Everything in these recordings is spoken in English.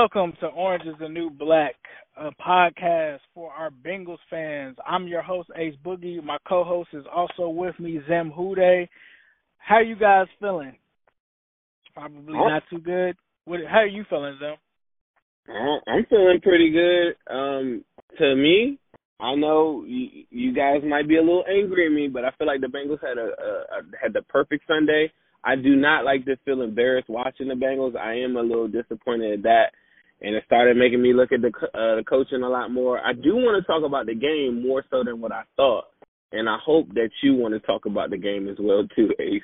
Welcome to Orange is the New Black, a podcast for our Bengals fans. I'm your host, Ace Boogie. My co-host is also with me, Zim Hude. How you guys feeling? Probably Oh. not too good. What? How are you feeling, Zim? Uh, I'm feeling pretty good. Um, to me, I know you, you guys might be a little angry at me, but I feel like the Bengals had a, a, a had the perfect Sunday. I do not like to feel embarrassed watching the Bengals. I am a little disappointed at that, and it started making me look at the uh, the coaching a lot more. I do want to talk about the game more so than what I thought, and I hope that you want to talk about the game as well too, Ace.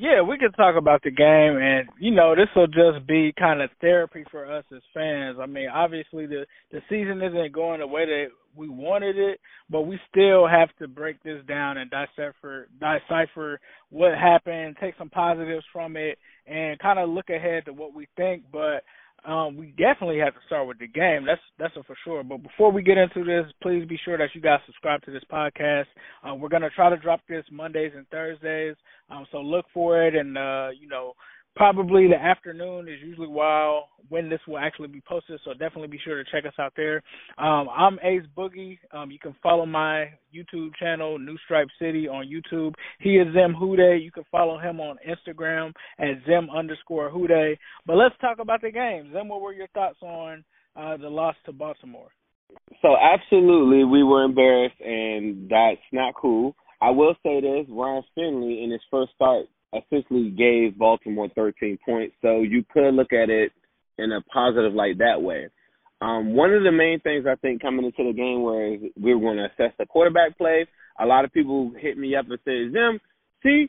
Yeah, we could talk about the game, and you know, this will just be kind of therapy for us as fans. I mean, obviously the the season isn't going the way that we wanted it, but we still have to break this down and decipher decipher what happened, take some positives from it, and kind of look ahead to what we think. But um, we definitely have to start with the game. That's that's for sure. But before we get into this, please be sure that you guys subscribe to this podcast. Uh, we're gonna try to drop this Mondays and Thursdays. Um, so look for it, and uh, you know, probably the afternoon is usually while when this will actually be posted. So definitely be sure to check us out there. Um, I'm Ace Boogie. Um, you can follow my YouTube channel, New Stripe City, on YouTube. He is Zim Hude. You can follow him on Instagram at Zim underscore Hude. But let's talk about the game. Zim, what were your thoughts on uh, the loss to Baltimore? So absolutely, we were embarrassed, and that's not cool. I will say this: Ryan Finley in his first start essentially gave Baltimore 13 points, so you could look at it in a positive light that way. Um, one of the main things I think coming into the game was we were going to assess the quarterback play. A lot of people hit me up and said, "Zim, see,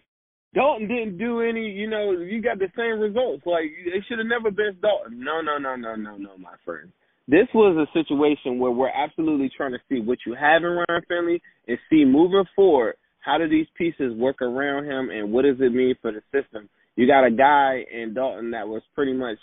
Dalton didn't do any. You know, you got the same results. Like they should have never benched Dalton." No, no, no, no, no, no, my friend this was a situation where we're absolutely trying to see what you have in Ryan Finley and see moving forward how do these pieces work around him and what does it mean for the system. You got a guy in Dalton that was pretty much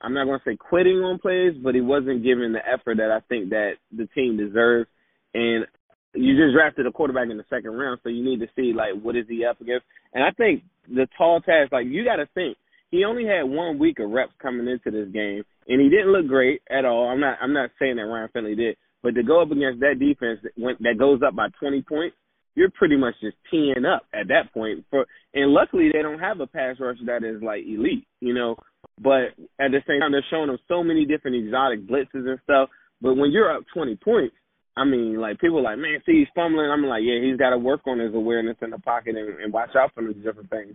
I'm not going to say quitting on plays, but he wasn't giving the effort that I think that the team deserves. And you just drafted a quarterback in the second round, so you need to see like what is he up against. And I think the tall task, like you got to think he only had one week of reps coming into this game, and he didn't look great at all. I'm not I'm not saying that Ryan Finley did, but to go up against that defense that, goes up by 20 points, you're pretty much just teeing up at that point. For and luckily they don't have a pass rush that is like elite, you know. But at the same time, they're showing them so many different exotic blitzes and stuff. But when you're up 20 points, I mean, like people are like, man, see, he's fumbling. I'm like, yeah, he's got to work on his awareness in the pocket and, and watch out for these different things.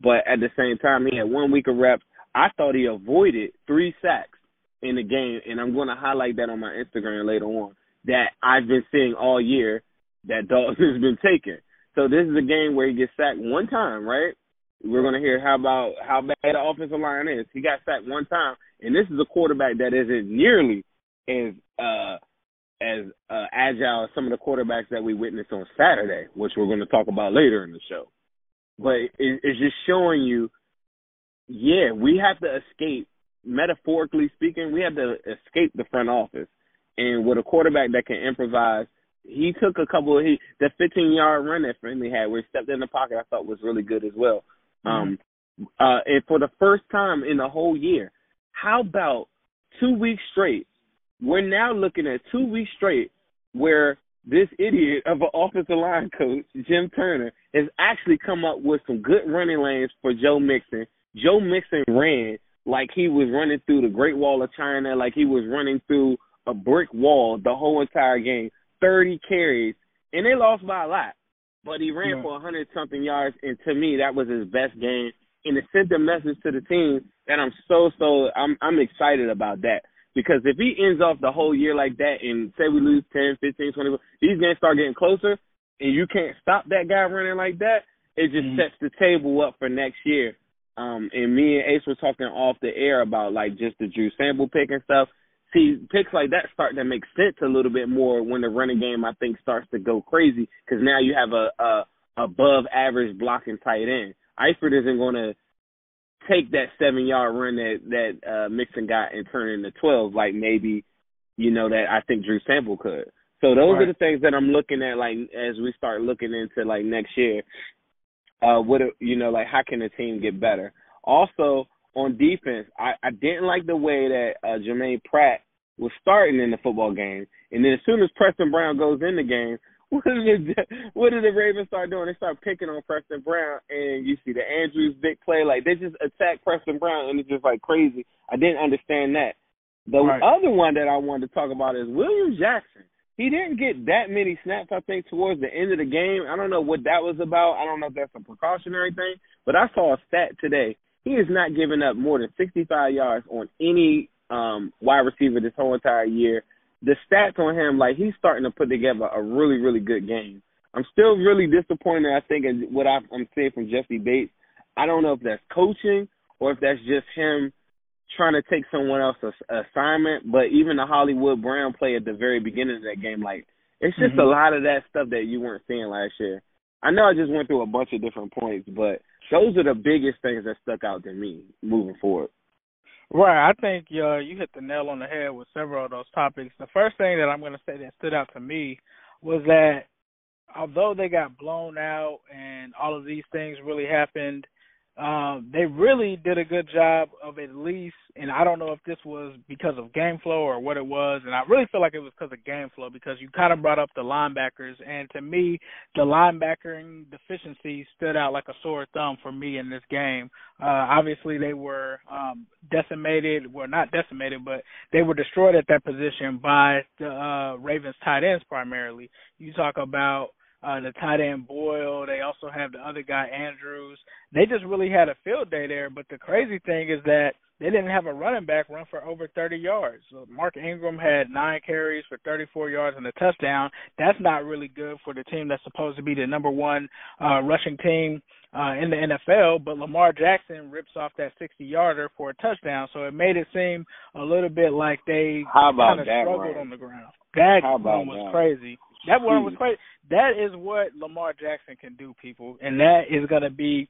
But at the same time, he had one week of reps. I thought he avoided three sacks in the game, and I'm going to highlight that on my Instagram later on. That I've been seeing all year that Dalton has been taking. So this is a game where he gets sacked one time, right? We're to hear how about how bad the offensive line is. He got sacked one time, and this is a quarterback that isn't nearly as uh as uh, agile as some of the quarterbacks that we witnessed on Saturday, which we're going to talk about later in the show. But it, it's just showing you, yeah, we have to escape. Metaphorically speaking, we have to escape the front office, and with a quarterback that can improvise, he took a couple of he that 15 yard run that Finley had where he stepped in the pocket. I thought was really good as well. Um, uh, and for the first time in the whole year, how about two weeks straight? We're now looking at two weeks straight where this idiot of an offensive line coach, Jim Turner, has actually come up with some good running lanes for Joe Mixon. Joe Mixon ran like he was running through the Great Wall of China, like he was running through a brick wall the whole entire game. 30 carries, and they lost by a lot. But he ran yeah. for 100 something yards, and to me, that was his best game. And it sent a message to the team that I'm so, so, I'm, I'm excited about that. Because if he ends off the whole year like that, and say we lose 10, 15, 20, these games start getting closer, and you can't stop that guy running like that, it just mm-hmm. sets the table up for next year. Um, and me and Ace were talking off the air about like just the Drew Sample pick and stuff see picks like that start to make sense a little bit more when the running game I think starts to go crazy because now you have a, a above average blocking tight end. Eifert isn't going to take that seven yard run that that uh, Mixon got and turn it into twelve like maybe you know that I think Drew Sample could. So those right. are the things that I'm looking at like as we start looking into like next year. Uh, what you know like how can the team get better? Also, on defense, I, I didn't like the way that uh, Germaine Pratt was starting in the football game, and then as soon as Preston Brown goes in the game, what did the what did the Ravens start doing? They start picking on Preston Brown, and you see the Andrews big play, like they just attack Preston Brown, and it's just like crazy. I didn't understand that. The right. other one that I wanted to talk about is William Jackson. He didn't get that many snaps, I think, towards the end of the game. I don't know what that was about. I don't know if that's a precautionary thing, but I saw a stat today he is not giving up more than 65 yards on any um wide receiver this whole entire year. The stats on him, like he's starting to put together a really, really good game. I'm still really disappointed. I think in what I'm seeing from Jessie Bates. I don't know if that's coaching or if that's just him trying to take someone else's assignment. But even the Hollywood Brown play at the very beginning of that game, like it's just mm-hmm. a lot of that stuff that you weren't seeing last year. I know I just went through a bunch of different points, but those are the biggest things that stuck out to me moving forward. Right, I think uh, you hit the nail on the head with several of those topics. The first thing that I'm going to say that stood out to me was that although they got blown out and all of these things really happened, um, they really did a good job of at least, and I don't know if this was because of game flow or what it was, and I really feel like it was because of game flow because you kind of brought up the linebackers, and to me, the linebackering deficiency stood out like a sore thumb for me in this game. Uh, obviously, they were um, decimated, well, not decimated, but they were destroyed at that position by the uh, Ravens tight ends primarily. You talk about uh, the tight end Boyle. They also have the other guy Andrews. They just really had a field day there. But the crazy thing is that they didn't have a running back run for over 30 yards. So Mark Ingram had nine carries for 34 yards and a touchdown. That's not really good for the team that's supposed to be the number one uh, rushing team uh, in the NFL. But Lamar Jackson rips off that 60 yarder for a touchdown. So it made it seem a little bit like they kind of struggled on the ground. That one was that? crazy. That one was crazy. That is what Lamar Jackson can do, people, and that is going to be.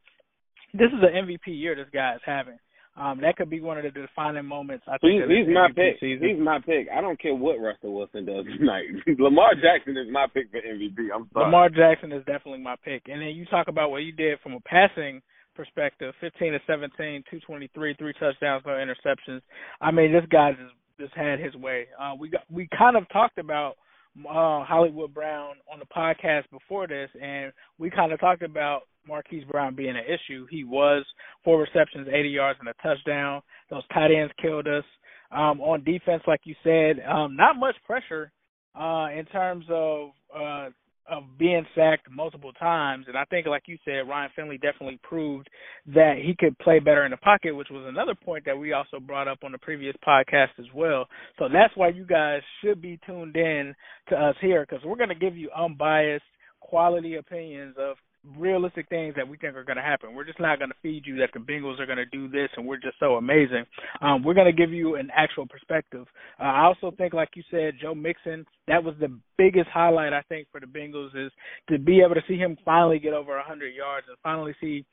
This is an MVP year this guy is having. Um, that could be one of the defining moments. I think he's, he's my pick. Season. He's my pick. I don't care what Russell Wilson does tonight. Lamar Jackson is my pick for MVP. I'm sorry. Lamar Jackson is definitely my pick. And then you talk about what you did from a passing perspective: 15 to 17, 223, three touchdowns, no interceptions. I mean, this guy just just had his way. Uh, we got we kind of talked about uh, Hollywood Brown on the podcast before this, and we kind of talked about Marquise Brown being an issue. He was four receptions, 80 yards, and a touchdown. Those tight ends killed us. Um, on defense, like you said, um, not much pressure uh, in terms of uh, of being sacked multiple times. And I think, like you said, Ryan Finley definitely proved that he could play better in the pocket, which was another point that we also brought up on the previous podcast as well. So that's why you guys should be tuned in to us here because we're going to give you unbiased, quality opinions of realistic things that we think are going to happen. We're just not going to feed you that the Bengals are going to do this and we're just so amazing. Um, we're going to give you an actual perspective. Uh, I also think, like you said, Joe Mixon, that was the biggest highlight I think for the Bengals is to be able to see him finally get over 100 yards and finally see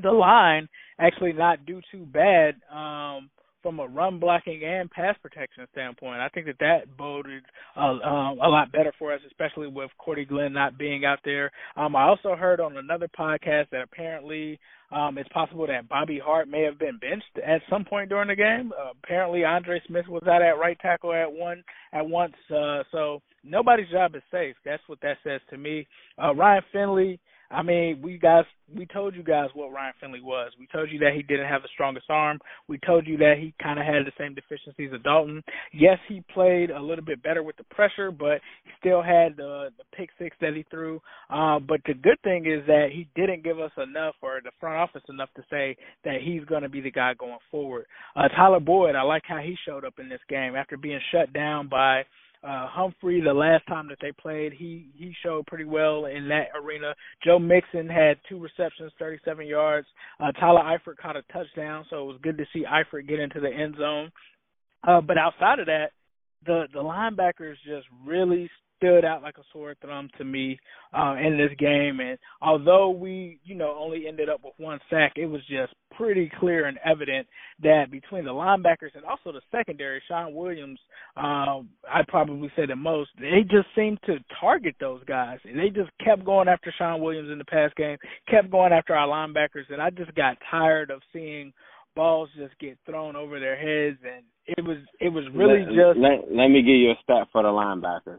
the line actually not do too bad. Um, from a run blocking and pass protection standpoint. I think that that boded uh, um, a lot better for us, especially with Cordy Glenn not being out there. Um, I also heard on another podcast that apparently um, it's possible that Bobby Hart may have been benched at some point during the game. Uh, apparently, Andre Smith was out at right tackle at one at once. Uh, so nobody's job is safe. That's what that says to me. Uh, Ryan Finley I mean, we guys, we told you guys what Ryan Finley was. We told you that he didn't have the strongest arm. We told you that he kind of had the same deficiencies as Dalton. Yes, he played a little bit better with the pressure, but he still had the the pick six that he threw. Uh, but the good thing is that he didn't give us enough, or the front office enough, to say that he's going to be the guy going forward. Uh, Tyler Boyd, I like how he showed up in this game after being shut down by uh, Humphrey, the last time that they played, he he showed pretty well in that arena. Joe Mixon had two receptions, 37 yards. Uh, Tyler Eifert caught a touchdown, so it was good to see Eifert get into the end zone. Uh, but outside of that, the the linebackers just really stood out like a sore thumb to me uh, in this game. And although we, you know, only ended up with one sack, it was just pretty clear and evident that between the linebackers and also the secondary, Shawn Williams, uh, I'd probably say the most, they just seemed to target those guys. And they just kept going after Shawn Williams in the pass game, kept going after our linebackers, and I just got tired of seeing balls just get thrown over their heads and it was it was really let, just let, let me give you a stat for the linebackers.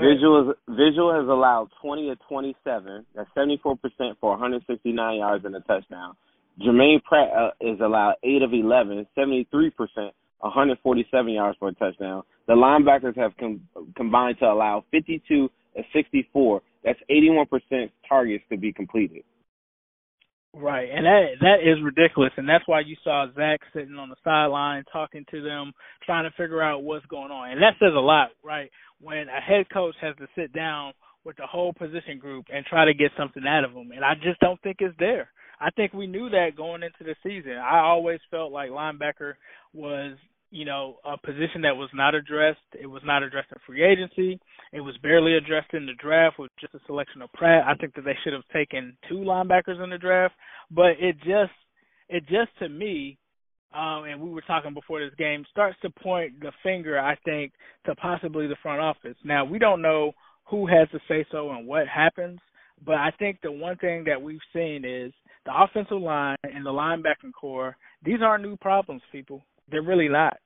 Vigil Vigil has allowed 20 of 27. That's 74% for 169 yards and a touchdown. Germaine Pratt uh, is allowed 8 of 11, 73%, 147 yards for a touchdown. The linebackers have com- combined to allow 52 of 64. That's 81% targets to be completed. Right, and that that is ridiculous, and that's why you saw Zac sitting on the sideline talking to them, trying to figure out what's going on, and that says a lot, right? When a head coach has to sit down with the whole position group and try to get something out of them, and I just don't think it's there. I think we knew that going into the season. I always felt like linebacker was you know, a position that was not addressed. It was not addressed in free agency. It was barely addressed in the draft with just a selection of Pratt. I think that they should have taken two linebackers in the draft, but it just, it just to me, um, and we were talking before this game, starts to point the finger, I think, to possibly the front office. Now we don't know who has to say so and what happens, but I think the one thing that we've seen is the offensive line and the linebacking core. These aren't new problems, people they're really not.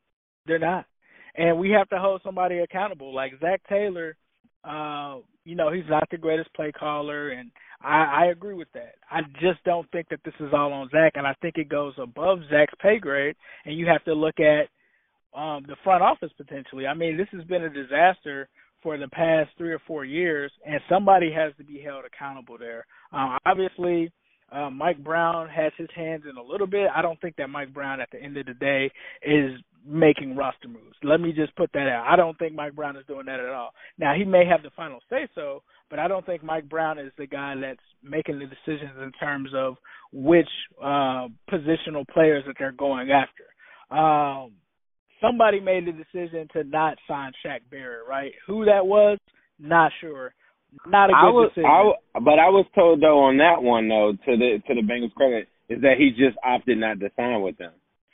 They're not. And we have to hold somebody accountable. Like Zac Taylor, uh, you know, he's not the greatest play caller and I, I agree with that. I just don't think that this is all on Zac and I think it goes above Zac's pay grade and you have to look at um the front office potentially. I mean, this has been a disaster for the past three or four years and somebody has to be held accountable there. Um obviously uh, Mike Brown has his hands in a little bit. I don't think that Mike Brown at the end of the day is making roster moves. Let me just put that out. I don't think Mike Brown is doing that at all. Now he may have the final say so, but I don't think Mike Brown is the guy that's making the decisions in terms of which uh positional players that they're going after. Um somebody made the decision to not sign Shaq Barrett, right? Who that was, not sure. Not a good I was, decision. I, but I was told though on that one though to the to the Bengals credit is that he just opted not to sign with them,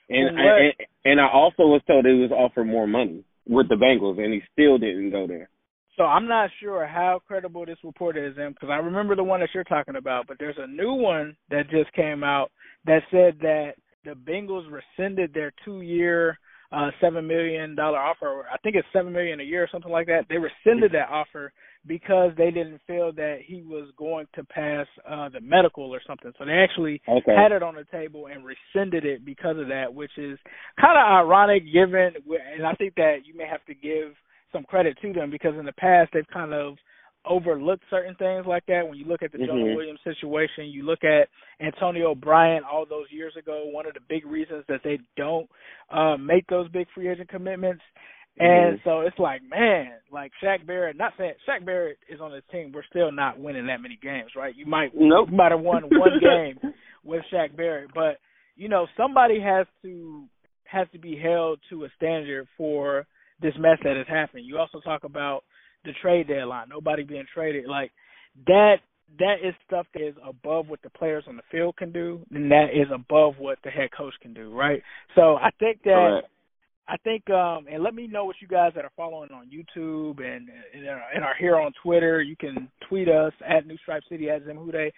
and I, and, and I also was told he was offered more money with the Bengals, and he still didn't go there. So I'm not sure how credible this report is, in because I remember the one that you're talking about, but there's a new one that just came out that said that the Bengals rescinded their two-year uh seven million dollar offer. I think it's seven million a year or something like that. They rescinded that offer because they didn't feel that he was going to pass uh the medical or something. So they actually okay. had it on the table and rescinded it because of that, which is kind of ironic given and I think that you may have to give some credit to them because in the past they've kind of overlooked certain things like that. When you look at the mm-hmm. Jonah Williams situation, you look at Antonio Bryant all those years ago. One of the big reasons that they don't uh, make those big free agent commitments. And so it's like, man, like Shaq Barrett. Not saying Shaq Barrett is on this team. We're still not winning that many games, right? You might, nope. you might have won one game with Shaq Barrett, but you know somebody has to has to be held to a standard for this mess that has happened. You also talk about the trade deadline, nobody being traded, like that that is stuff that is above what the players on the field can do, and that is above what the head coach can do, right? So I think that I think um and let me know what you guys that are following on YouTube and and are here on Twitter. You can tweet us at New Stripe City at Zimhude.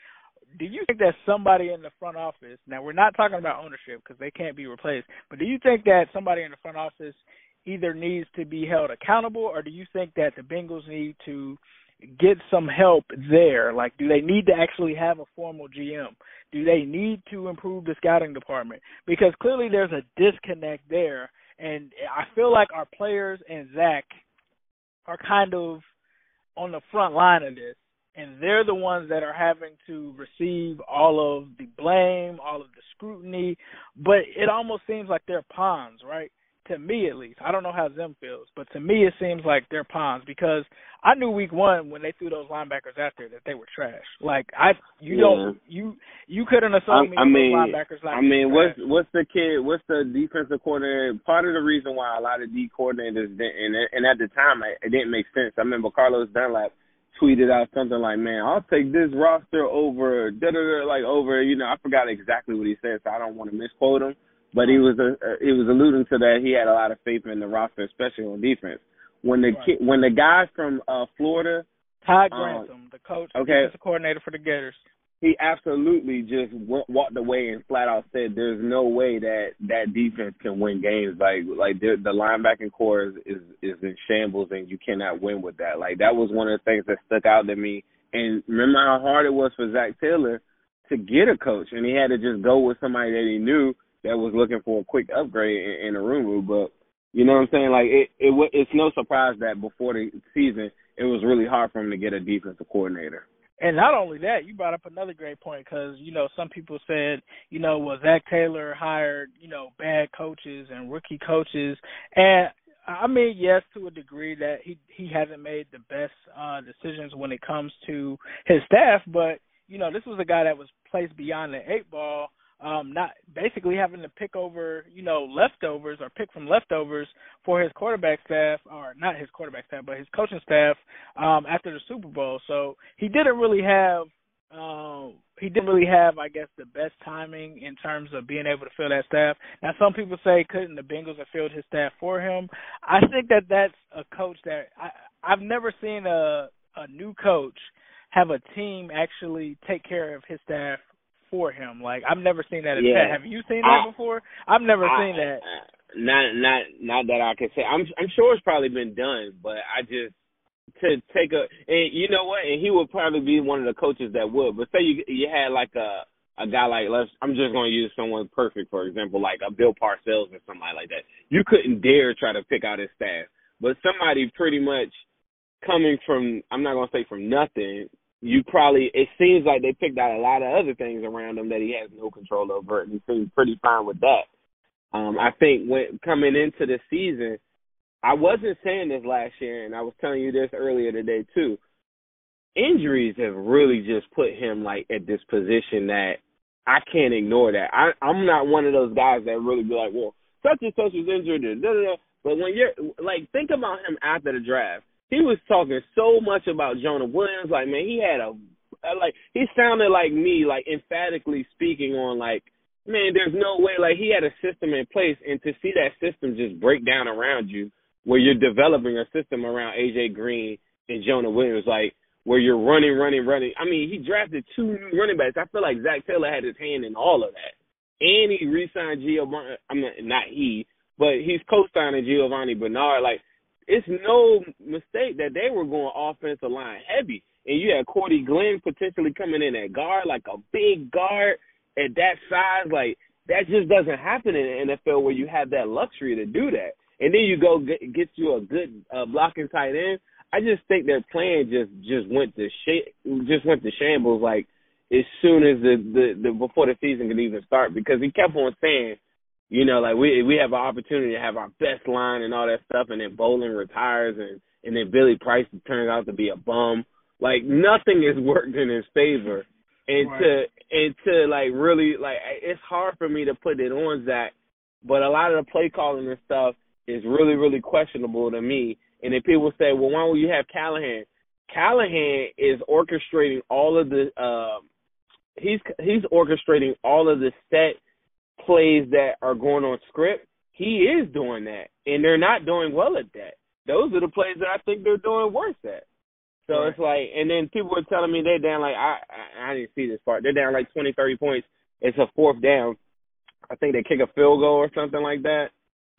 Do you think that somebody in the front office? Now we're not talking about ownership because they can't be replaced, but do you think that somebody in the front office either needs to be held accountable, or do you think that the Bengals need to get some help there? Like, do they need to actually have a formal GM? Do they need to improve the scouting department? Because clearly there's a disconnect there, and I feel like our players and Zac are kind of on the front line of this and they're the ones that are having to receive all of the blame, all of the scrutiny. But it almost seems like they're pawns, right? To me, at least. I don't know how Zim feels, but to me, it seems like they're pawns because I knew week one when they threw those linebackers out there that they were trash. Like I, you yeah. don't, you you couldn't assume me I mean, linebackers. Like I mean, what's what's the kid? What's the defensive coordinator? Part of the reason why a lot of D coordinators didn't, and, and at the time it didn't make sense. I remember Carlos Dunlap tweeted out something like, "Man, I'll take this roster over da da da like over." You know, I forgot exactly what he said, so I don't want to misquote him. But he was a, uh, he was alluding to that he had a lot of faith in the roster, especially on defense. When the right. when the guy from uh Florida, Todd um, Grantham, um, the coach, okay, defensive coordinator for the Gators, he absolutely just went, walked away and flat out said, "There's no way that that defense can win games. Like like the, the linebacking core is, is is in shambles, and you cannot win with that. Like that was one of the things that stuck out to me. And remember how hard it was for Zac Taylor to get a coach, and he had to just go with somebody that he knew that was looking for a quick upgrade in, in a room. But you know what I'm saying? Like it, it it's no surprise that before the season, it was really hard for him to get a defensive coordinator. And not only that, you brought up another great point because you know some people said you know well Zac Taylor hired you know bad coaches and rookie coaches, and I mean yes to a degree that he he hasn't made the best uh decisions when it comes to his staff, but you know this was a guy that was placed beyond the eight ball um not basically having to pick over you know leftovers or pick from leftovers for his quarterback staff or not his quarterback staff but his coaching staff um after the Super Bowl. So he didn't really have um he didn't really have I guess the best timing in terms of being able to fill that staff. Now some people say couldn't the Bengals have filled his staff for him? I think that that's a coach that I I've never seen a a new coach have a team actually take care of his staff for him. Like I've never seen that. Yeah. Have you seen that I, before? I've never I, seen that. Not not not that I can say. I'm I'm sure it's probably been done, but I just to take a and you know what? And he would probably be one of the coaches that would. But say you you had like a a guy like let's I'm just going to use someone perfect for example, like a Bill Parcells or somebody like that. You couldn't dare try to pick out his staff, but somebody pretty much coming from I'm not going to say from nothing you probably it seems like they picked out a lot of other things around him that he has no control over, and he seems pretty fine with that. Um, I think when coming into the season, I wasn't saying this last year, and I was telling you this earlier today too. Injuries have really just put him like at this position that I can't ignore that. I, I'm not one of those guys that really be like, well, such and such is injured, and da, da, da. but when you're like, think about him after the draft he was talking so much about Jonah Williams. Like, man, he had a like he sounded like me, like emphatically speaking on like, man, there's no way. Like he had a system in place, and to see that system just break down around you, where you're developing a system around AJ Green and Jonah Williams, like where you're running, running, running. I mean, he drafted two new running backs. I feel like Zac Taylor had his hand in all of that, and he re-signed Giovani. I'm not, not he, but he's co-signing Giovani Bernard. Like it's no mistake that they were going offensive line heavy. And you had Cordy Glenn potentially coming in at guard, like a big guard at that size. Like that just doesn't happen in the NFL where you have that luxury to do that. And then you go get, get you a good uh, blocking tight end. I just think their plan just just went to sh- just went to shambles. Like as soon as the, the the before the season could even start, because he kept on saying you know, like we we have an opportunity to have our best line and all that stuff, and then Boling retires, and and then Billy Price turns out to be a bum. Like nothing has worked in his favor, and right. to and to like really like it's hard for me to put it on Zac, but a lot of the play calling and stuff is really really questionable to me. And then people say, well, why don't you have Callahan? Callahan is orchestrating all of the. Uh, he's he's orchestrating all of the set plays that are going on script, he is doing that, and they're not doing well at that. Those are the plays that I think they're doing worse at. So right. it's like, and then people were telling me they're down like I, I I didn't see this part. They're down like twenty, thirty points. It's a fourth down. I think they kick a field goal or something like that.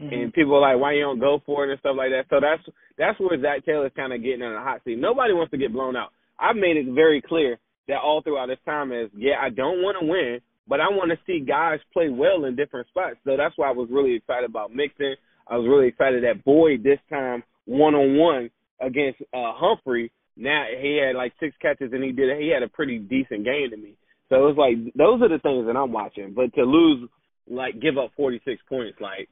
Mm-hmm. And people are like, why you don't go for it and stuff like that. So that's that's where Zac Taylor's kind of getting in a hot seat. Nobody wants to get blown out. I've made it very clear that all throughout this time is, yeah, I don't want to win, but I want to see guys play well in different spots. So that's why I was really excited about Mixon. I was really excited that Boyd this time one on one against uh Humphrey. Now he had like six catches and he did he had a pretty decent game to me. So it was like those are the things that I'm watching. But to lose like give up 46 points, like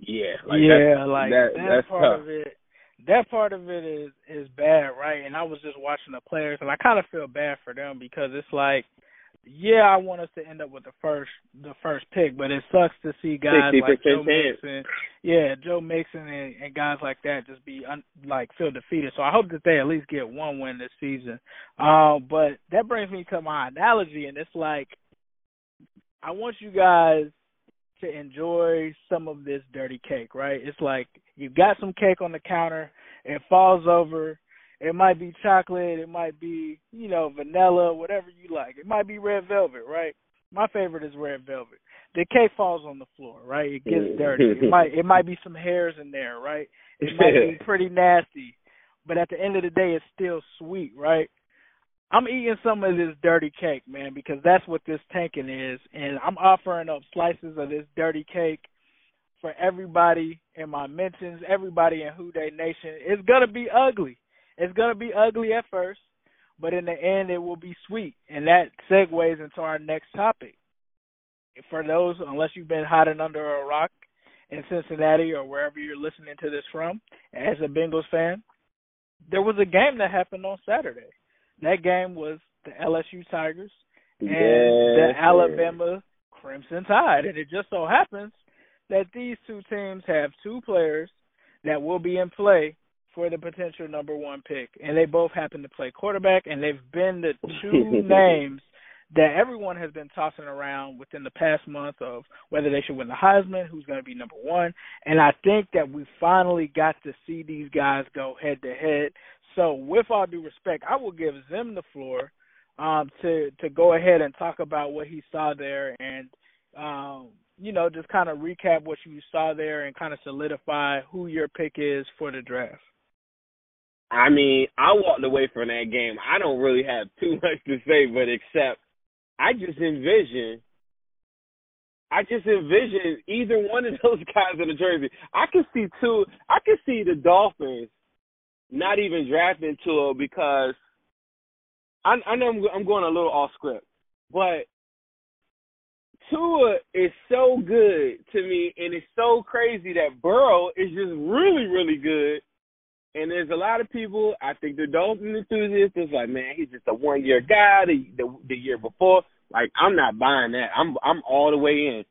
yeah, like yeah, like that, that part tough. of it. That part of it is is bad, right? And I was just watching the players, and I kind of feel bad for them because it's like, yeah, I want us to end up with the first the first pick, but it sucks to see guys like Joe Mixon, yeah, Joe Mixon and, and guys like that just be un, like feel defeated. So I hope that they at least get one win this season. Um, but that brings me to my analogy, and it's like, I want you guys to enjoy some of this dirty cake, right? It's like you've got some cake on the counter, it falls over. It might be chocolate, it might be, you know, vanilla, whatever you like. It might be red velvet, right? My favorite is red velvet. The cake falls on the floor, right? It gets dirty. It mm-hmm. might it might be some hairs in there, right? It might be pretty nasty. But at the end of the day it's still sweet, right? I'm eating some of this dirty cake, man, because that's what this tanking is, and I'm offering up slices of this dirty cake for everybody in my mentions, everybody in Who Dey Nation. It's gonna be ugly. It's gonna be ugly at first, but in the end, it will be sweet, and that segues into our next topic. For those, unless you've been hiding under a rock in Cincinnati or wherever you're listening to this from, as a Bengals fan, there was a game that happened on Saturday that game was the LSU Tigers and the Alabama Crimson Tide. And it just so happens that these two teams have two players that will be in play for the potential number one pick. And they both happen to play quarterback, and they've been the two names that everyone has been tossing around within the past month of whether they should win the Heisman, who's going to be number one. And I think that we finally got to see these guys go head to head. So, with all due respect, I will give Zim the floor um, to to go ahead and talk about what he saw there, and um, you know, just kind of recap what you saw there, and kind of solidify who your pick is for the draft. I mean, I walked away from that game. I don't really have too much to say, but except I just envision I just envision either one of those guys in the jersey. I can see two. I can see the Dolphins not even drafting Tua because I, I know I'm, I'm going a little off script, but Tua is so good to me, and it's so crazy that Burrow is just really, really good. And there's a lot of people. I think the Dolphin enthusiasts is like, man, he's just a one year guy. The, the the year before, like, I'm not buying that. I'm I'm all the way in.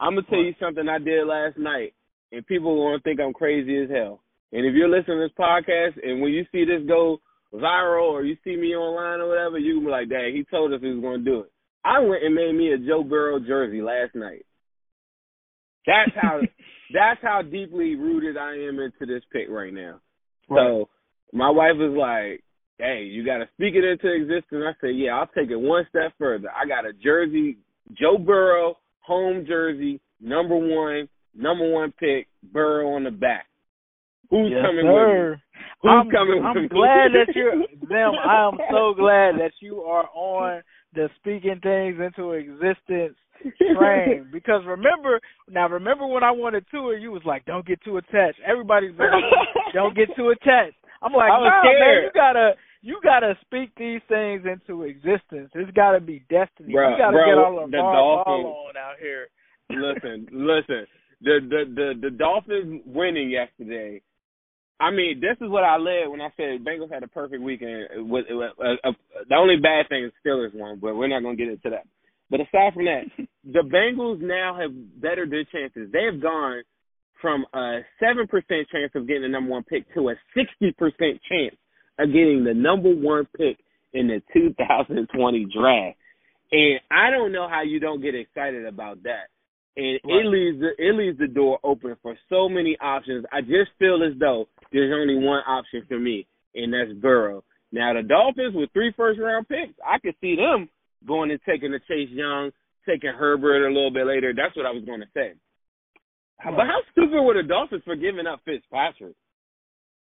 I'm gonna tell you something I did last night, and people are gonna think I'm crazy as hell. And if you're listening to this podcast and when you see this go viral or you see me online or whatever, you can be like, dang, he told us he was going to do it. I went and made me a Joe Burrow jersey last night. That's how that's how deeply rooted I am into this pick right now. Right. So my wife was like, "Hey, you got to speak it into existence." I said, "Yeah, I'll take it one step further. I got a jersey, Joe Burrow home jersey, number one, number one pick, Burrow on the back. Who's yes, coming sir. with me? Who's I'm, coming I'm with glad me? that you're them. I am so glad that you are on the speaking things into existence train. because remember now remember when I wanted to and you was like, Don't get too attached. Everybody's been don't get too attached. I'm like, I was nah, scared. man, you gotta you gotta speak these things into existence. It's gotta be destiny. Bro, you gotta bro, get all the, the Dolphins- on out here. listen, listen. The the the the Dolphins winning yesterday. I mean, this is what I led when I said Bengals had a perfect weekend. With, with, uh, uh, the only bad thing is Steelers won, but we're not going to get into that. But aside from that, the Bengals now have bettered their chances. They have gone from a seven percent chance of getting the number one pick to a sixty percent chance of getting the number one pick in the 2020 draft. And I don't know how you don't get excited about that and Right. it leaves the it leaves the door open for so many options. I just feel as though there's only one option for me, and that's Burrow. Now the Dolphins with three first round picks, I could see them going and taking the Chase Young, taking Herbert a little bit later. That's what I was going to say. But how stupid were the Dolphins for giving up Fitzpatrick?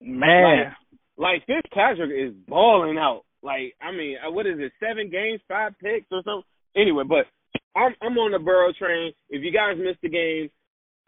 Man, like, like Fitzpatrick is balling out. Like, I mean, uh, what is it? Seven games, five picks, or something. Anyway, but I'm I'm on the Burrow train. If you guys missed the game,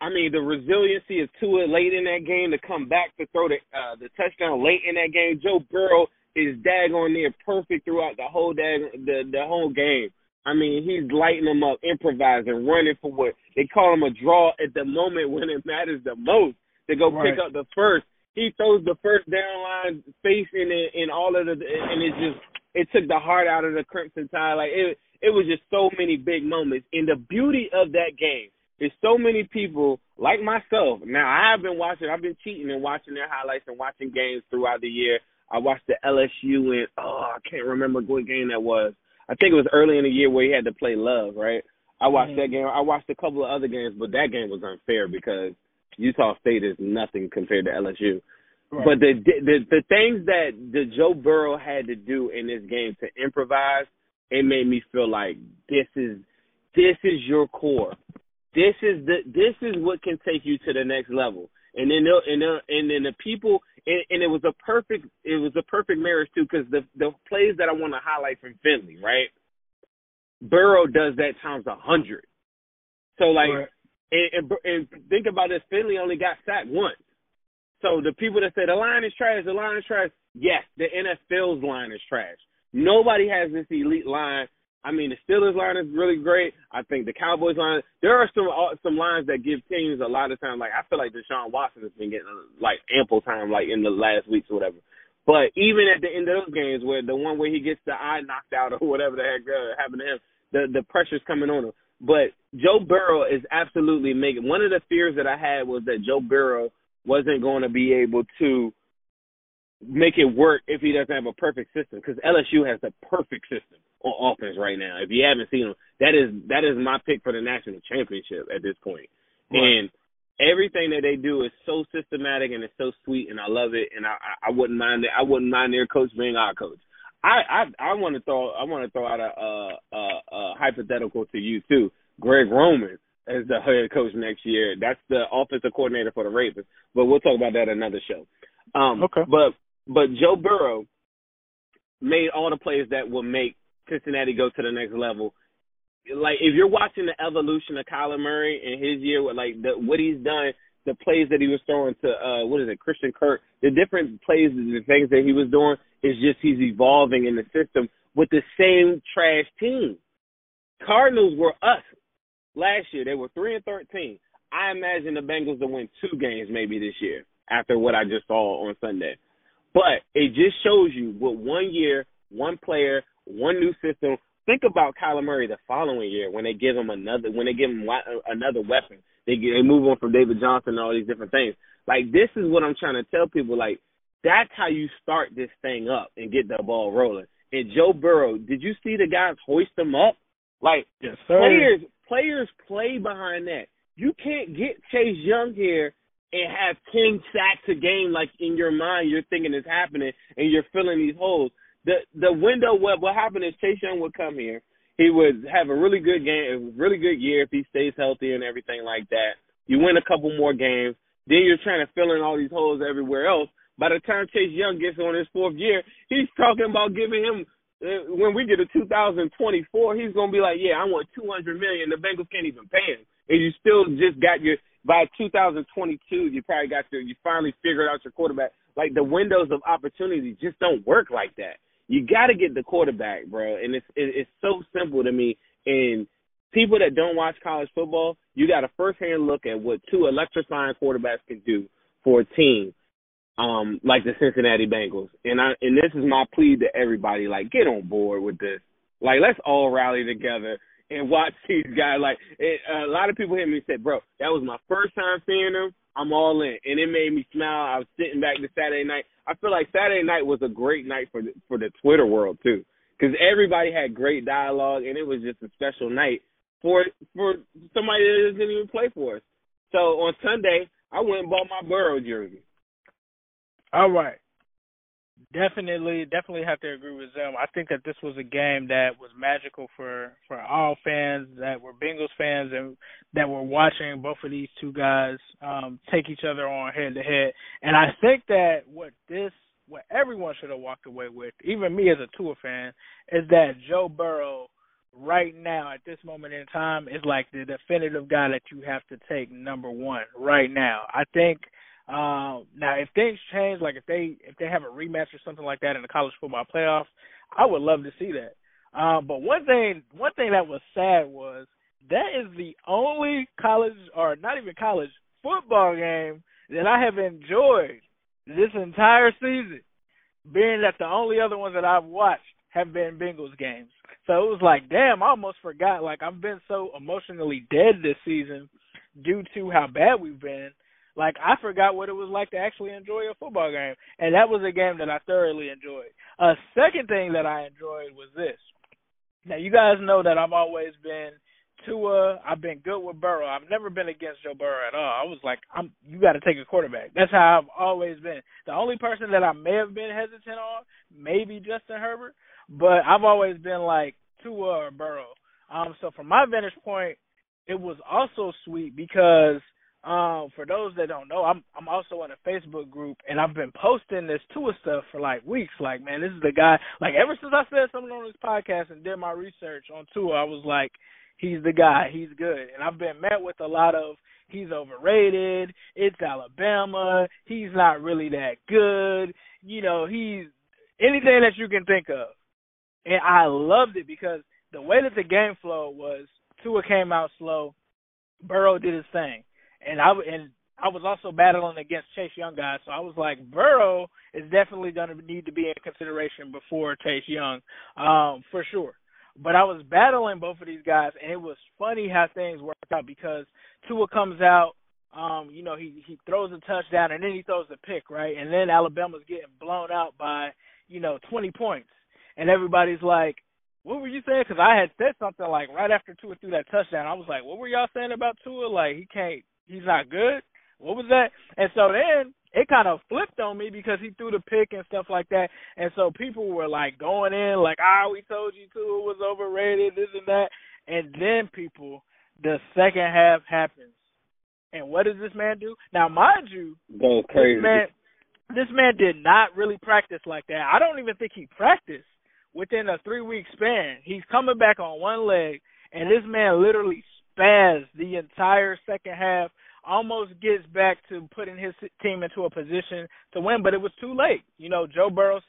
I mean, the resiliency of Tua late in that game to come back to throw the uh, the touchdown late in that game. Joe Burrow is daggone near perfect throughout the whole dag the the whole game. I mean, he's lighting them up, improvising, running for what they call him a draw at the moment when it matters the most to go right. pick up the first. He throws the first down line, facing it, and all of the, and it just it took the heart out of the Crimson Tide. Like it, it was just so many big moments. And the beauty of that game is so many people like myself. Now I have been watching. I've been cheating and watching their highlights and watching games throughout the year. I watched the LSU and oh, I can't remember what game that was. I think it was early in the year where he had to play Love, right? I watched mm-hmm. that game. I watched a couple of other games, but that game was unfair because Utah State is nothing compared to LSU. Right. But the, the the things that the Joe Burrow had to do in this game to improvise, it made me feel like this is this is your core. This is the this is what can take you to the next level. And then and then and then the people and, and it was a perfect it was a perfect marriage too because the the plays that I want to highlight from Finley, right? Burrow does that times a hundred. So like, right. and, and and think about this: Finley only got sacked once. So the people that say the line is trash, the line is trash. Yes, the NFL's line is trash. Nobody has this elite line I mean, the Steelers line is really great. I think the Cowboys line. There are some uh, some lines that give teams a lot of time. Like I feel like Deshaun Watson has been getting like ample time, like in the last weeks or whatever. But even at the end of those games, where the one where he gets the eye knocked out or whatever the heck uh, happened to him, the the pressure's coming on him. But Joe Burrow is absolutely making. One of the fears that I had was that Joe Burrow wasn't going to be able to make it work if he doesn't have a perfect system because LSU has the perfect system on offense right now. If you haven't seen them, that is that is my pick for the national championship at this point. Right. And everything that they do is so systematic and it's so sweet, and I love it. And I I wouldn't mind that. I wouldn't mind their coach being our coach. I I I want to throw I want to throw out a, a, a, a hypothetical to you too, Greg Roman as the head coach next year. That's the offensive coordinator for the Ravens, but we'll talk about that another show. Um, okay. But but Joe Burrow made all the plays that will make Cincinnati go to the next level. Like if you're watching the evolution of Kyler Murray in his year, with like the what he's done, the plays that he was throwing to uh what is it, Christian Kirk, the different plays, and the things that he was doing is just he's evolving in the system with the same trash team. Cardinals were us last year. They were three and thirteen. I imagine the Bengals to win two games maybe this year after what I just saw on Sunday. But it just shows you with one year, one player, one new system. Think about Kyler Murray the following year when they give him another when they give him uh, another weapon. They get, they move on from David Johnson and all these different things. Like this is what I'm trying to tell people. Like that's how you start this thing up and get the ball rolling. And Joe Burrow, did you see the guys hoist him up? Like yes, sir. players, players play behind that. You can't get Chase Young here and have ten sacks a game like in your mind you're thinking it's happening and you're filling these holes the the window what what happened is Chase Young would come here. He would have a really good game, a really good year if he stays healthy and everything like that. You win a couple more games, then you're trying to fill in all these holes everywhere else. By the time Chase Young gets on his fourth year, he's talking about giving him uh, when we get to 2024, he's gonna be like, yeah, I want 200 million. The Bengals can't even pay him, and you still just got your. By 2022, you probably got your. You finally figured out your quarterback. Like the windows of opportunity just don't work like that you got to get the quarterback, bro. And it's it, it's so simple to me. And people that don't watch college football, you got a first hand look at what two electrifying quarterbacks can do for a team um like the Cincinnati Bengals. And I and this is my plea to everybody like get on board with this. Like let's all rally together and watch these guys like it, a lot of people hit me and said, "Bro, that was my first time seeing them. I'm all in." And it made me smile. I was sitting back the Saturday night I feel like Saturday night was a great night for the, for the Twitter world too, because everybody had great dialogue and it was just a special night for for somebody that doesn't even play for us. So on Sunday, I went and bought my Burrow jersey. All right, Definitely, definitely have to agree with them. I think that this was a game that was magical for for all fans that were Bengals fans and that were watching both of these two guys um, take each other on head to head. And I think that what this, what everyone should have walked away with, even me as a Tua fan, is that Joe Burrow right now at this moment in time is like the definitive guy that you have to take number one right now. I think um, now, if things change, like if they if they have a rematch or something like that in the college football playoffs, I would love to see that. Um, but one thing one thing that was sad was that is the only college or not even college football game that I have enjoyed this entire season. Being that the only other ones that I've watched have been Bengals games. So it was like, damn, I almost forgot. Like I've been so emotionally dead this season due to how bad we've been like I forgot what it was like to actually enjoy a football game, and that was a game that I thoroughly enjoyed. A second thing that I enjoyed was this. Now you guys know that I've always been Tua. I've been good with Burrow. I've never been against Joe Burrow at all. I was like, I'm. You got to take a quarterback. That's how I've always been. The only person that I may have been hesitant on, maybe Justin Herbert, but I've always been like Tua or Burrow. Um. So from my vantage point, it was also sweet because um, for those that don't know, I'm I'm also in a Facebook group and I've been posting this Tua stuff for like weeks. Like, man, this is the guy. Like, ever since I said something on this podcast and did my research on Tua, I was like, he's the guy. He's good. And I've been met with a lot of he's overrated. It's Alabama. He's not really that good. You know, he's anything that you can think of. And I loved it because the way that the game flowed was Tua came out slow, Burrow did his thing and I and I was also battling against Chase Young guys, so I was like, Burrow is definitely going to need to be in consideration before Chase Young, um, for sure. But I was battling both of these guys, and it was funny how things worked out because Tua comes out, um, you know, he he throws a touchdown and then he throws a pick, right? And then Alabama's getting blown out by, you know, 20 points, and everybody's like, what were you saying? Because I had said something like right after Tua threw that touchdown. I was like, what were y'all saying about Tua? Like he can't he's not good. What was that? And so then it kind of flipped on me because he threw the pick and stuff like that. And so people were like going in like, ah, we told you Tua was overrated, this and that. And then people, the second half happens. And what does this man do? Now, mind you, crazy. this man, this man did not really practice like that. I don't even think he practiced within a three week span. He's coming back on one leg, and this man literally spaz the entire second half, almost gets back to putting his team into a position to win, but it was too late. You know, Joe Burrow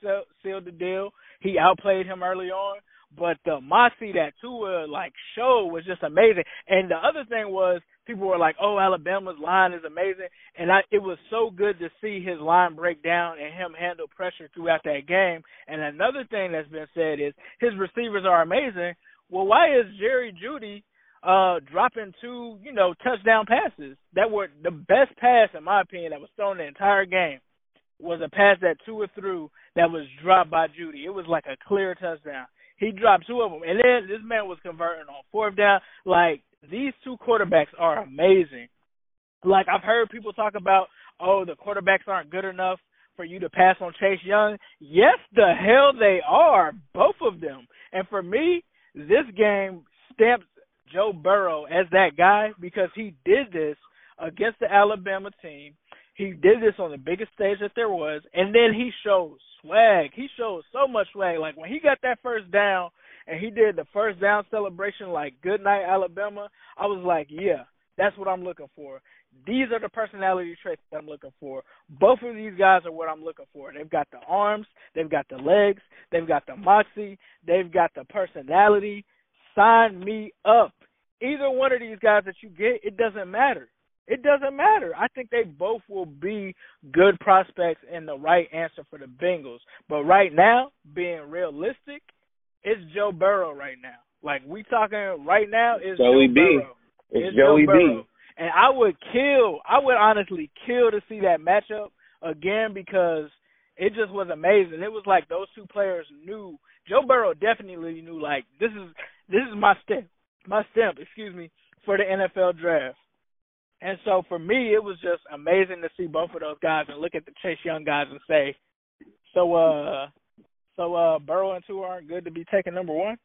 sealed the deal. He outplayed him early on, but the moxie that Tua like showed was just amazing. And the other thing was people were like, "Oh, Alabama's line is amazing," and I, it was so good to see his line break down and him handle pressure throughout that game. And another thing that's been said is his receivers are amazing. Well, why is Jerry Jeudy uh dropping two, you know, touchdown passes that were the best pass in my opinion that was thrown the entire game was a pass that Tua threw that was dropped by Jeudy. It was like a clear touchdown. He dropped two of them, and then this man was converting on fourth down. Like these two quarterbacks are amazing. Like I've heard people talk about, oh, the quarterbacks aren't good enough for you to pass on Chase Young. Yes, the hell they are, both of them. And for me, this game stamps Joe Burrow as that guy because he did this against the Alabama team. He did this on the biggest stage that there was, and then he showed swag. He showed so much swag. Like when he got that first down and he did the first down celebration like good night Alabama, I was like, yeah, that's what I'm looking for. These are the personality traits that I'm looking for. Both of these guys are what I'm looking for. They've got the arms, they've got the legs, they've got the moxie, they've got the personality. Sign me up. Either one of these guys that you get, it doesn't matter. It doesn't matter. I think they both will be good prospects and the right answer for the Bengals. But right now, being realistic, it's Joe Burrow right now. Like we talking right now is Joey Joe B. Burrow. It's, It's Joey Joe Burrow. B. And I would kill. I would honestly kill to see that matchup again because it just was amazing. It was like those two players knew. Joe Burrow definitely knew like this is this is my step, my stamp, excuse me, for the NFL draft. And so for me, it was just amazing to see both of those guys and look at the Chase Young guys and say, So uh so uh Burrow and Tua aren't good to be taking number one?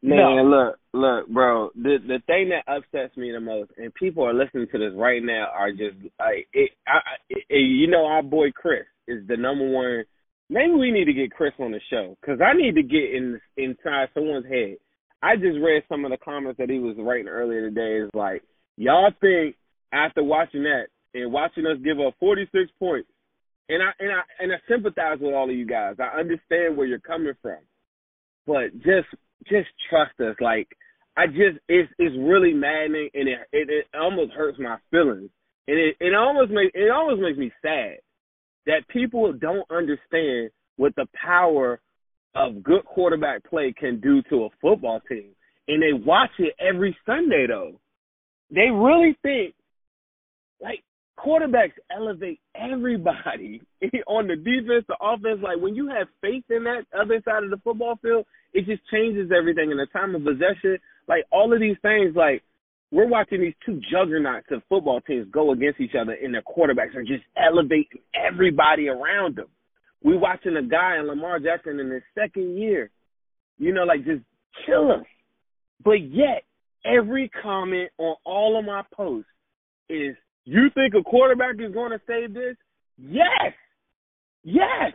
Man, no. look, look, bro. The the thing that upsets me the most, and people are listening to this right now, are just like it. I, it, you know, our boy Chris is the number one. Maybe we need to get Chris on the show because I need to get in inside someone's head. I just read some of the comments that he was writing earlier today. Is like, y'all think after watching that and watching us give up 46 points and I and I and I sympathize with all of you guys. I understand where you're coming from, but just just trust us. Like I just it's it's really maddening, and it it, it almost hurts my feelings, and it it almost makes it almost makes me sad that people don't understand what the power of good quarterback play can do to a football team, and they watch it every Sunday though. They really think like quarterbacks elevate everybody on the defense, the offense. Like when you have faith in that other side of the football field, it just changes everything. In the time of possession, like all of these things, like we're watching these two juggernauts of football teams go against each other, and their quarterbacks are just elevating everybody around them. We're watching a guy in Lamar Jackson in his second year, you know, like just kill us. But yet, every comment on all of my posts is you think a quarterback is going to save this? Yes. Yes.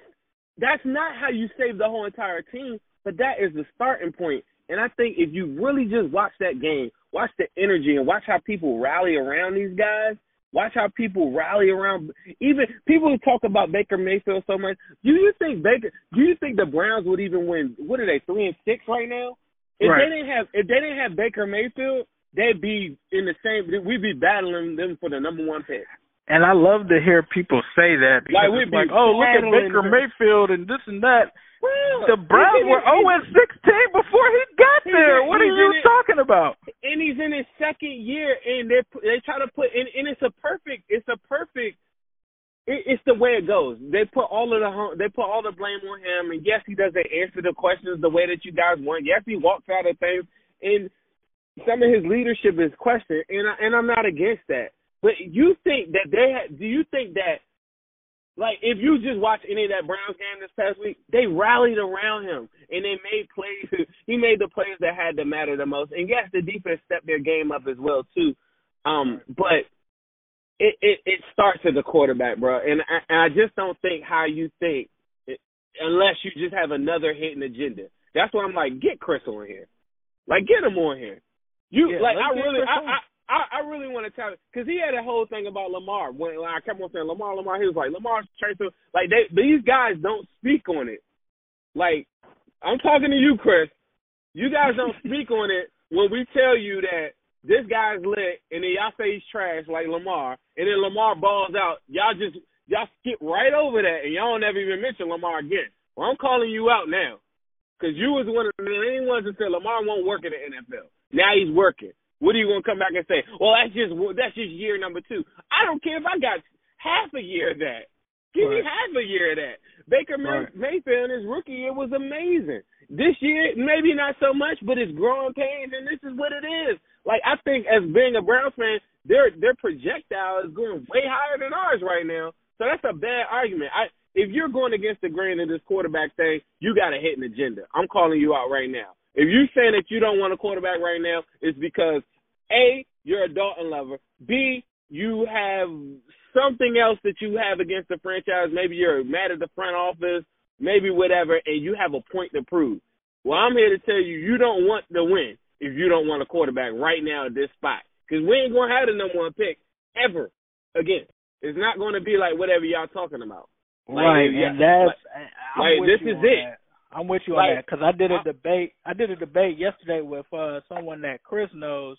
That's not how you save the whole entire team, but that is the starting point. And I think if you really just watch that game, watch the energy and watch how people rally around these guys, watch how people rally around even people who talk about Baker Mayfield so much. Do you think Baker do you think the Browns would even win what are they, three and six right now? If right. they didn't have if they didn't have Baker Mayfield, they'd be in the same. We'd be battling them for the number one pick. And I love to hear people say that because like, it's like, oh, look at Baker Mayfield and this and that. Well, the Browns were 0 and 16 before he got there. What are you it, talking about? And he's in his second year, and they they try to put and, and it's a perfect it's a perfect it, it's the way it goes. They put all of the they put all the blame on him, and yes, he doesn't answer the questions the way that you guys want. Yes, he walks out of things, and some of his leadership is questioned, and I, and I'm not against that. But you think that they ha- do you think that like if you just watch any of that Browns game this past week, they rallied around him and they made plays. He made the plays that had to matter the most. And yes, the defense stepped their game up as well too. Um, but it it, it starts at the quarterback, bro. And I, and I just don't think how you think it, unless you just have another hidden agenda. That's why I'm like, get Chris on here. Like, get him on here. You yeah, like I really I, I I I really want to tell because he had a whole thing about Lamar. When like, I kept on saying Lamar Lamar he was like Lamar's transfer like they these guys don't speak on it. Like I'm talking to you Chris. You guys don't speak on it when we tell you that this guy's lit and then y'all say he's trash like Lamar and then Lamar balls out. Y'all just y'all skip right over that and y'all never even mention Lamar again. Well I'm calling you out now because you was one of the main ones that said Lamar won't work in the NFL now he's working. What are you gonna come back and say? Well, that's just that's just year number two. I don't care if I got half a year of that. Give right. me half a year of that. Baker right. Mayfield his rookie year was amazing. This year, maybe not so much, but it's growing pains, and this is what it is. Like I think, as being a Browns fan, their their projectile is going way higher than ours right now. So that's a bad argument. I if you're going against the grain of this quarterback thing, you got to hit an agenda. I'm calling you out right now. If you're saying that you don't want a quarterback right now, it's because A, you're a Dalton lover. B, you have something else that you have against the franchise. Maybe you're mad at the front office, maybe whatever, and you have a point to prove. Well, I'm here to tell you, you don't want to win if you don't want a quarterback right now at this spot. Because we ain't going to have the number one pick ever again. It's not going to be like whatever y'all talking about. Like, right, and that's like, like this is it. I'm with you on like, that because I did a debate. I did a debate yesterday with uh someone that Chris knows,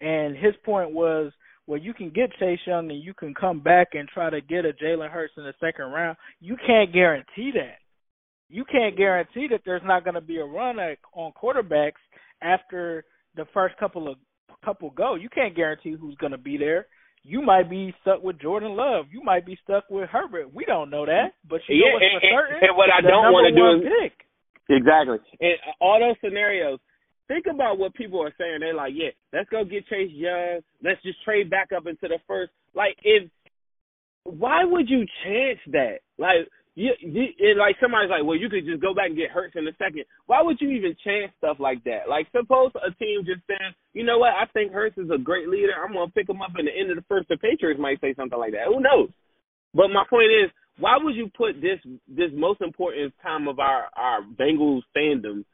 and his point was, well, you can get Chase Young and you can come back and try to get a Jalen Hurts in the second round. You can't guarantee that. You can't guarantee that there's not going to be a run at, on quarterbacks after the first couple of couple go. You can't guarantee who's going to be there. You might be stuck with Jordan Love. You might be stuck with Herbert. We don't know that, but you yeah, know what's for certain. And what I don't want to do is pick. Exactly. And all those scenarios, think about what people are saying. They're like, yeah, let's go get Chase Young. Let's just trade back up into the first. Like, if why would you chance that? Like, you, you like somebody's like, well, you could just go back and get Hurts in a second. Why would you even chance stuff like that? Like, suppose a team just says, you know what, I think Hurts is a great leader. I'm gonna pick him up in the end of the first. The Patriots might say something like that. Who knows? But my point is, why would you put this this most important time of our our Bengals fandom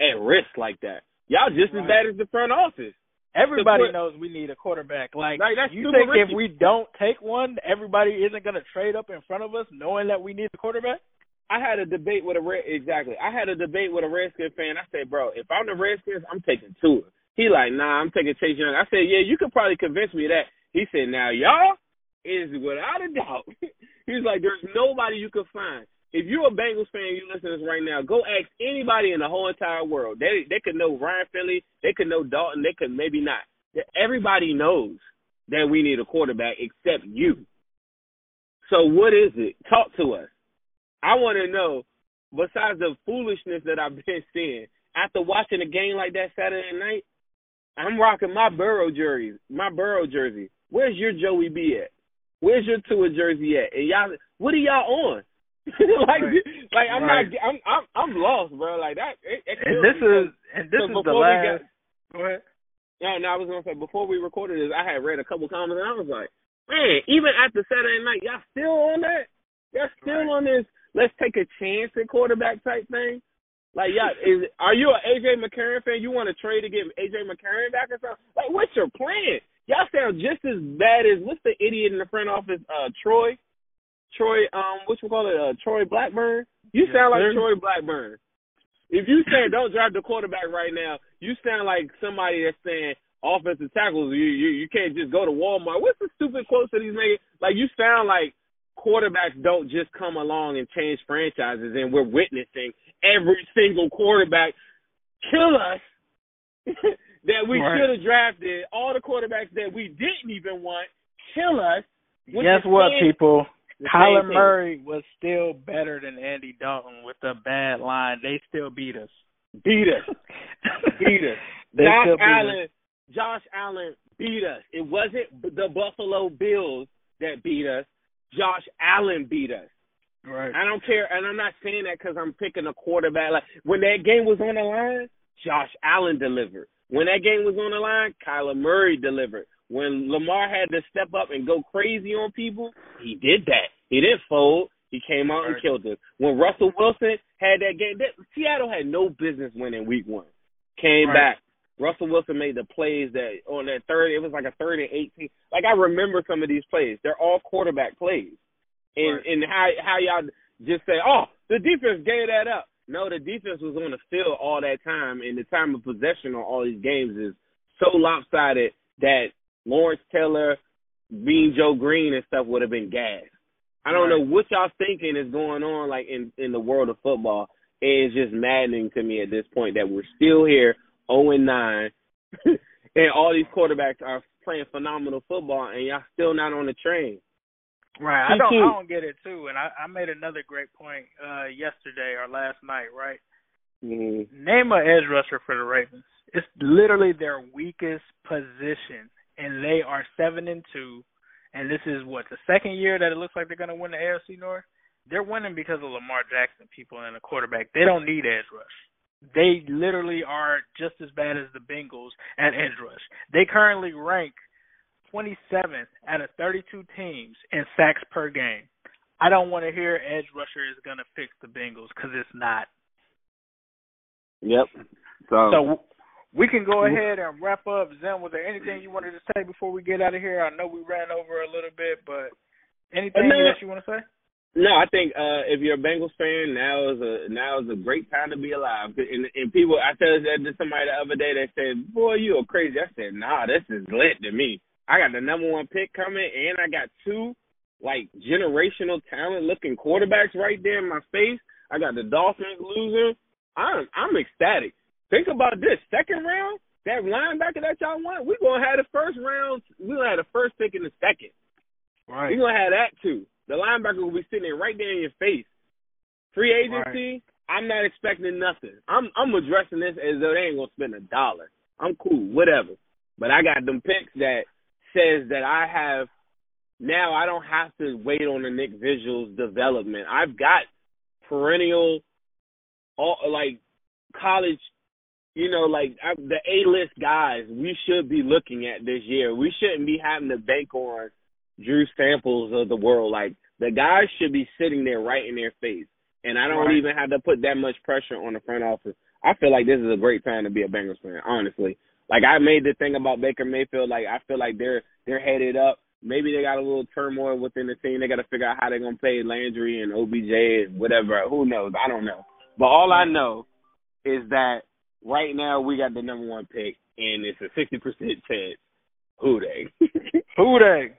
at risk like that? Y'all just right. as bad as the front office. Everybody knows we need a quarterback. Like, like you think risky. if we don't take one, everybody isn't going to trade up in front of us, knowing that we need a quarterback. I had a debate with a Red exactly. I had a debate with a Redskins fan. I said, bro, if I'm the Redskins, I'm taking Tua. He like, nah, I'm taking Chase Young. I said, yeah, you could probably convince me of that. He said, now y'all is without a doubt. He's like, there's nobody you could find if you're a Bengals fan, you listen to this right now, go ask anybody in the whole entire world. They they could know Ryan Finley, they could know Dalton, they could maybe not. Everybody knows that we need a quarterback except you. So what is it? Talk to us. I want to know. Besides the foolishness that I've been seeing after watching a game like that Saturday night, I'm rocking my Burrow jersey. My Burrow jersey. Where's your Joey B at? Where's your Tua jersey at? And y'all, what are y'all on? like, right. like I'm right. not, I'm, I'm, I'm lost, bro. Like that. It, it and this is, and this is the last. Got, go ahead. No, no, I was gonna say before we recorded this, I had read a couple comments and I was like, man, even after Saturday night, y'all still on that? Y'all still right. on this? Let's take a chance at quarterback type thing. Like, y'all, is are you an AJ McCarron fan? You want to trade to get AJ McCarron back or something? Like, what's your plan? Y'all sound just as bad as what's the idiot in the front office, uh, Troy. Troy, um, what you call it, uh, Troy Blackburn. You sound like Troy Blackburn. If you say don't draft the quarterback right now, you sound like somebody that's saying offensive tackles. You you you can't just go to Walmart. What's the stupid quotes that he's making? Like you sound like quarterbacks don't just come along and change franchises, and we're witnessing every single quarterback kill us that we right. should have drafted. All the quarterbacks that we didn't even want kill us. Guess what, people? Kyler Murray was still better than Andy Dalton with a bad line. They still beat us. Beat us. beat us. Josh Allen. Us. Josh Allen beat us. It wasn't the Buffalo Bills that beat us. Josh Allen beat us. Right. I don't care, and I'm not saying that because I'm picking a quarterback. Like when that game was on the line, Josh Allen delivered. When that game was on the line, Kyler Murray delivered. When Lamar had to step up and go crazy on people, he did that. He didn't fold. He came out and killed us. When Russell Wilson had that game, that, Seattle had no business winning Week One. Came right. back. Russell Wilson made the plays that on that third. It was like a third and eighteen. Like I remember some of these plays. They're all quarterback plays. And right. and how how y'all just say, oh, the defense gave that up. No, the defense was on the field all that time, and the time of possession on all these games is so lopsided that Lawrence Taylor, being Joe Greene and stuff would have been gas. I don't right. know what y'all thinking is going on like in in the world of football. It's just maddening to me at this point that we're still here, 0 and 9, and all these quarterbacks are playing phenomenal football, and y'all still not on the train. Right. I don't. I don't get it too. And I, I made another great point uh yesterday or last night. Right. Mm-hmm. Name a edge rusher for the Ravens. It's literally their weakest position and they are seven and two, and this is what the second year that it looks like they're going to win the AFC North. They're winning because of Lamar Jackson, people, and the quarterback. They don't need edge rush. They literally are just as bad as the Bengals at edge rush. They currently rank 27th out of 32 teams in sacks per game. I don't want to hear edge rusher is going to fix the Bengals because it's not. Yep. So, so we can go mm-hmm. ahead and wrap up. Zim, was there anything you wanted to say before we get out of here? I know we ran over a little bit, but anything else you want to say? No, I think uh if you're a Bengals fan, now is a now is a great time to be alive. And, and people, I said that to somebody the other day. They said, "Boy, you are crazy." I said, "Nah, this is lit to me. I got the number one pick coming, and I got two like generational talent looking quarterbacks right there in my face. I got the Dolphins losing. I'm I'm ecstatic. Think about this. Second round, that linebacker that y'all want, we're gonna have the first round we're gonna have the first pick in the second. Right. We're gonna have that too. The linebacker will be sitting there right there in your face. Free agency, right. I'm not expecting nothing. I'm I'm addressing this as though they ain't gonna spend a dollar. I'm cool, whatever. But I got them picks that says that I have now I don't have to wait on the Nick Vigil's development. I've got perennial, all like college, you know, like I, the A list guys we should be looking at this year. We shouldn't be having to bank on Drew Samples of the world. Like the guys should be sitting there right in their face, and I don't right. even have to put that much pressure on the front office. I feel like this is a great time to be a Bengals fan, honestly. Like I made the thing about Baker Mayfield. Like I feel like they're they're headed up. Maybe they got a little turmoil within the team. They got to figure out how they're gonna play Landry and OBJ and whatever. Who knows? I don't know. But all I know is that right now we got the number one pick, and it's a sixty percent chance. Who they? Who they?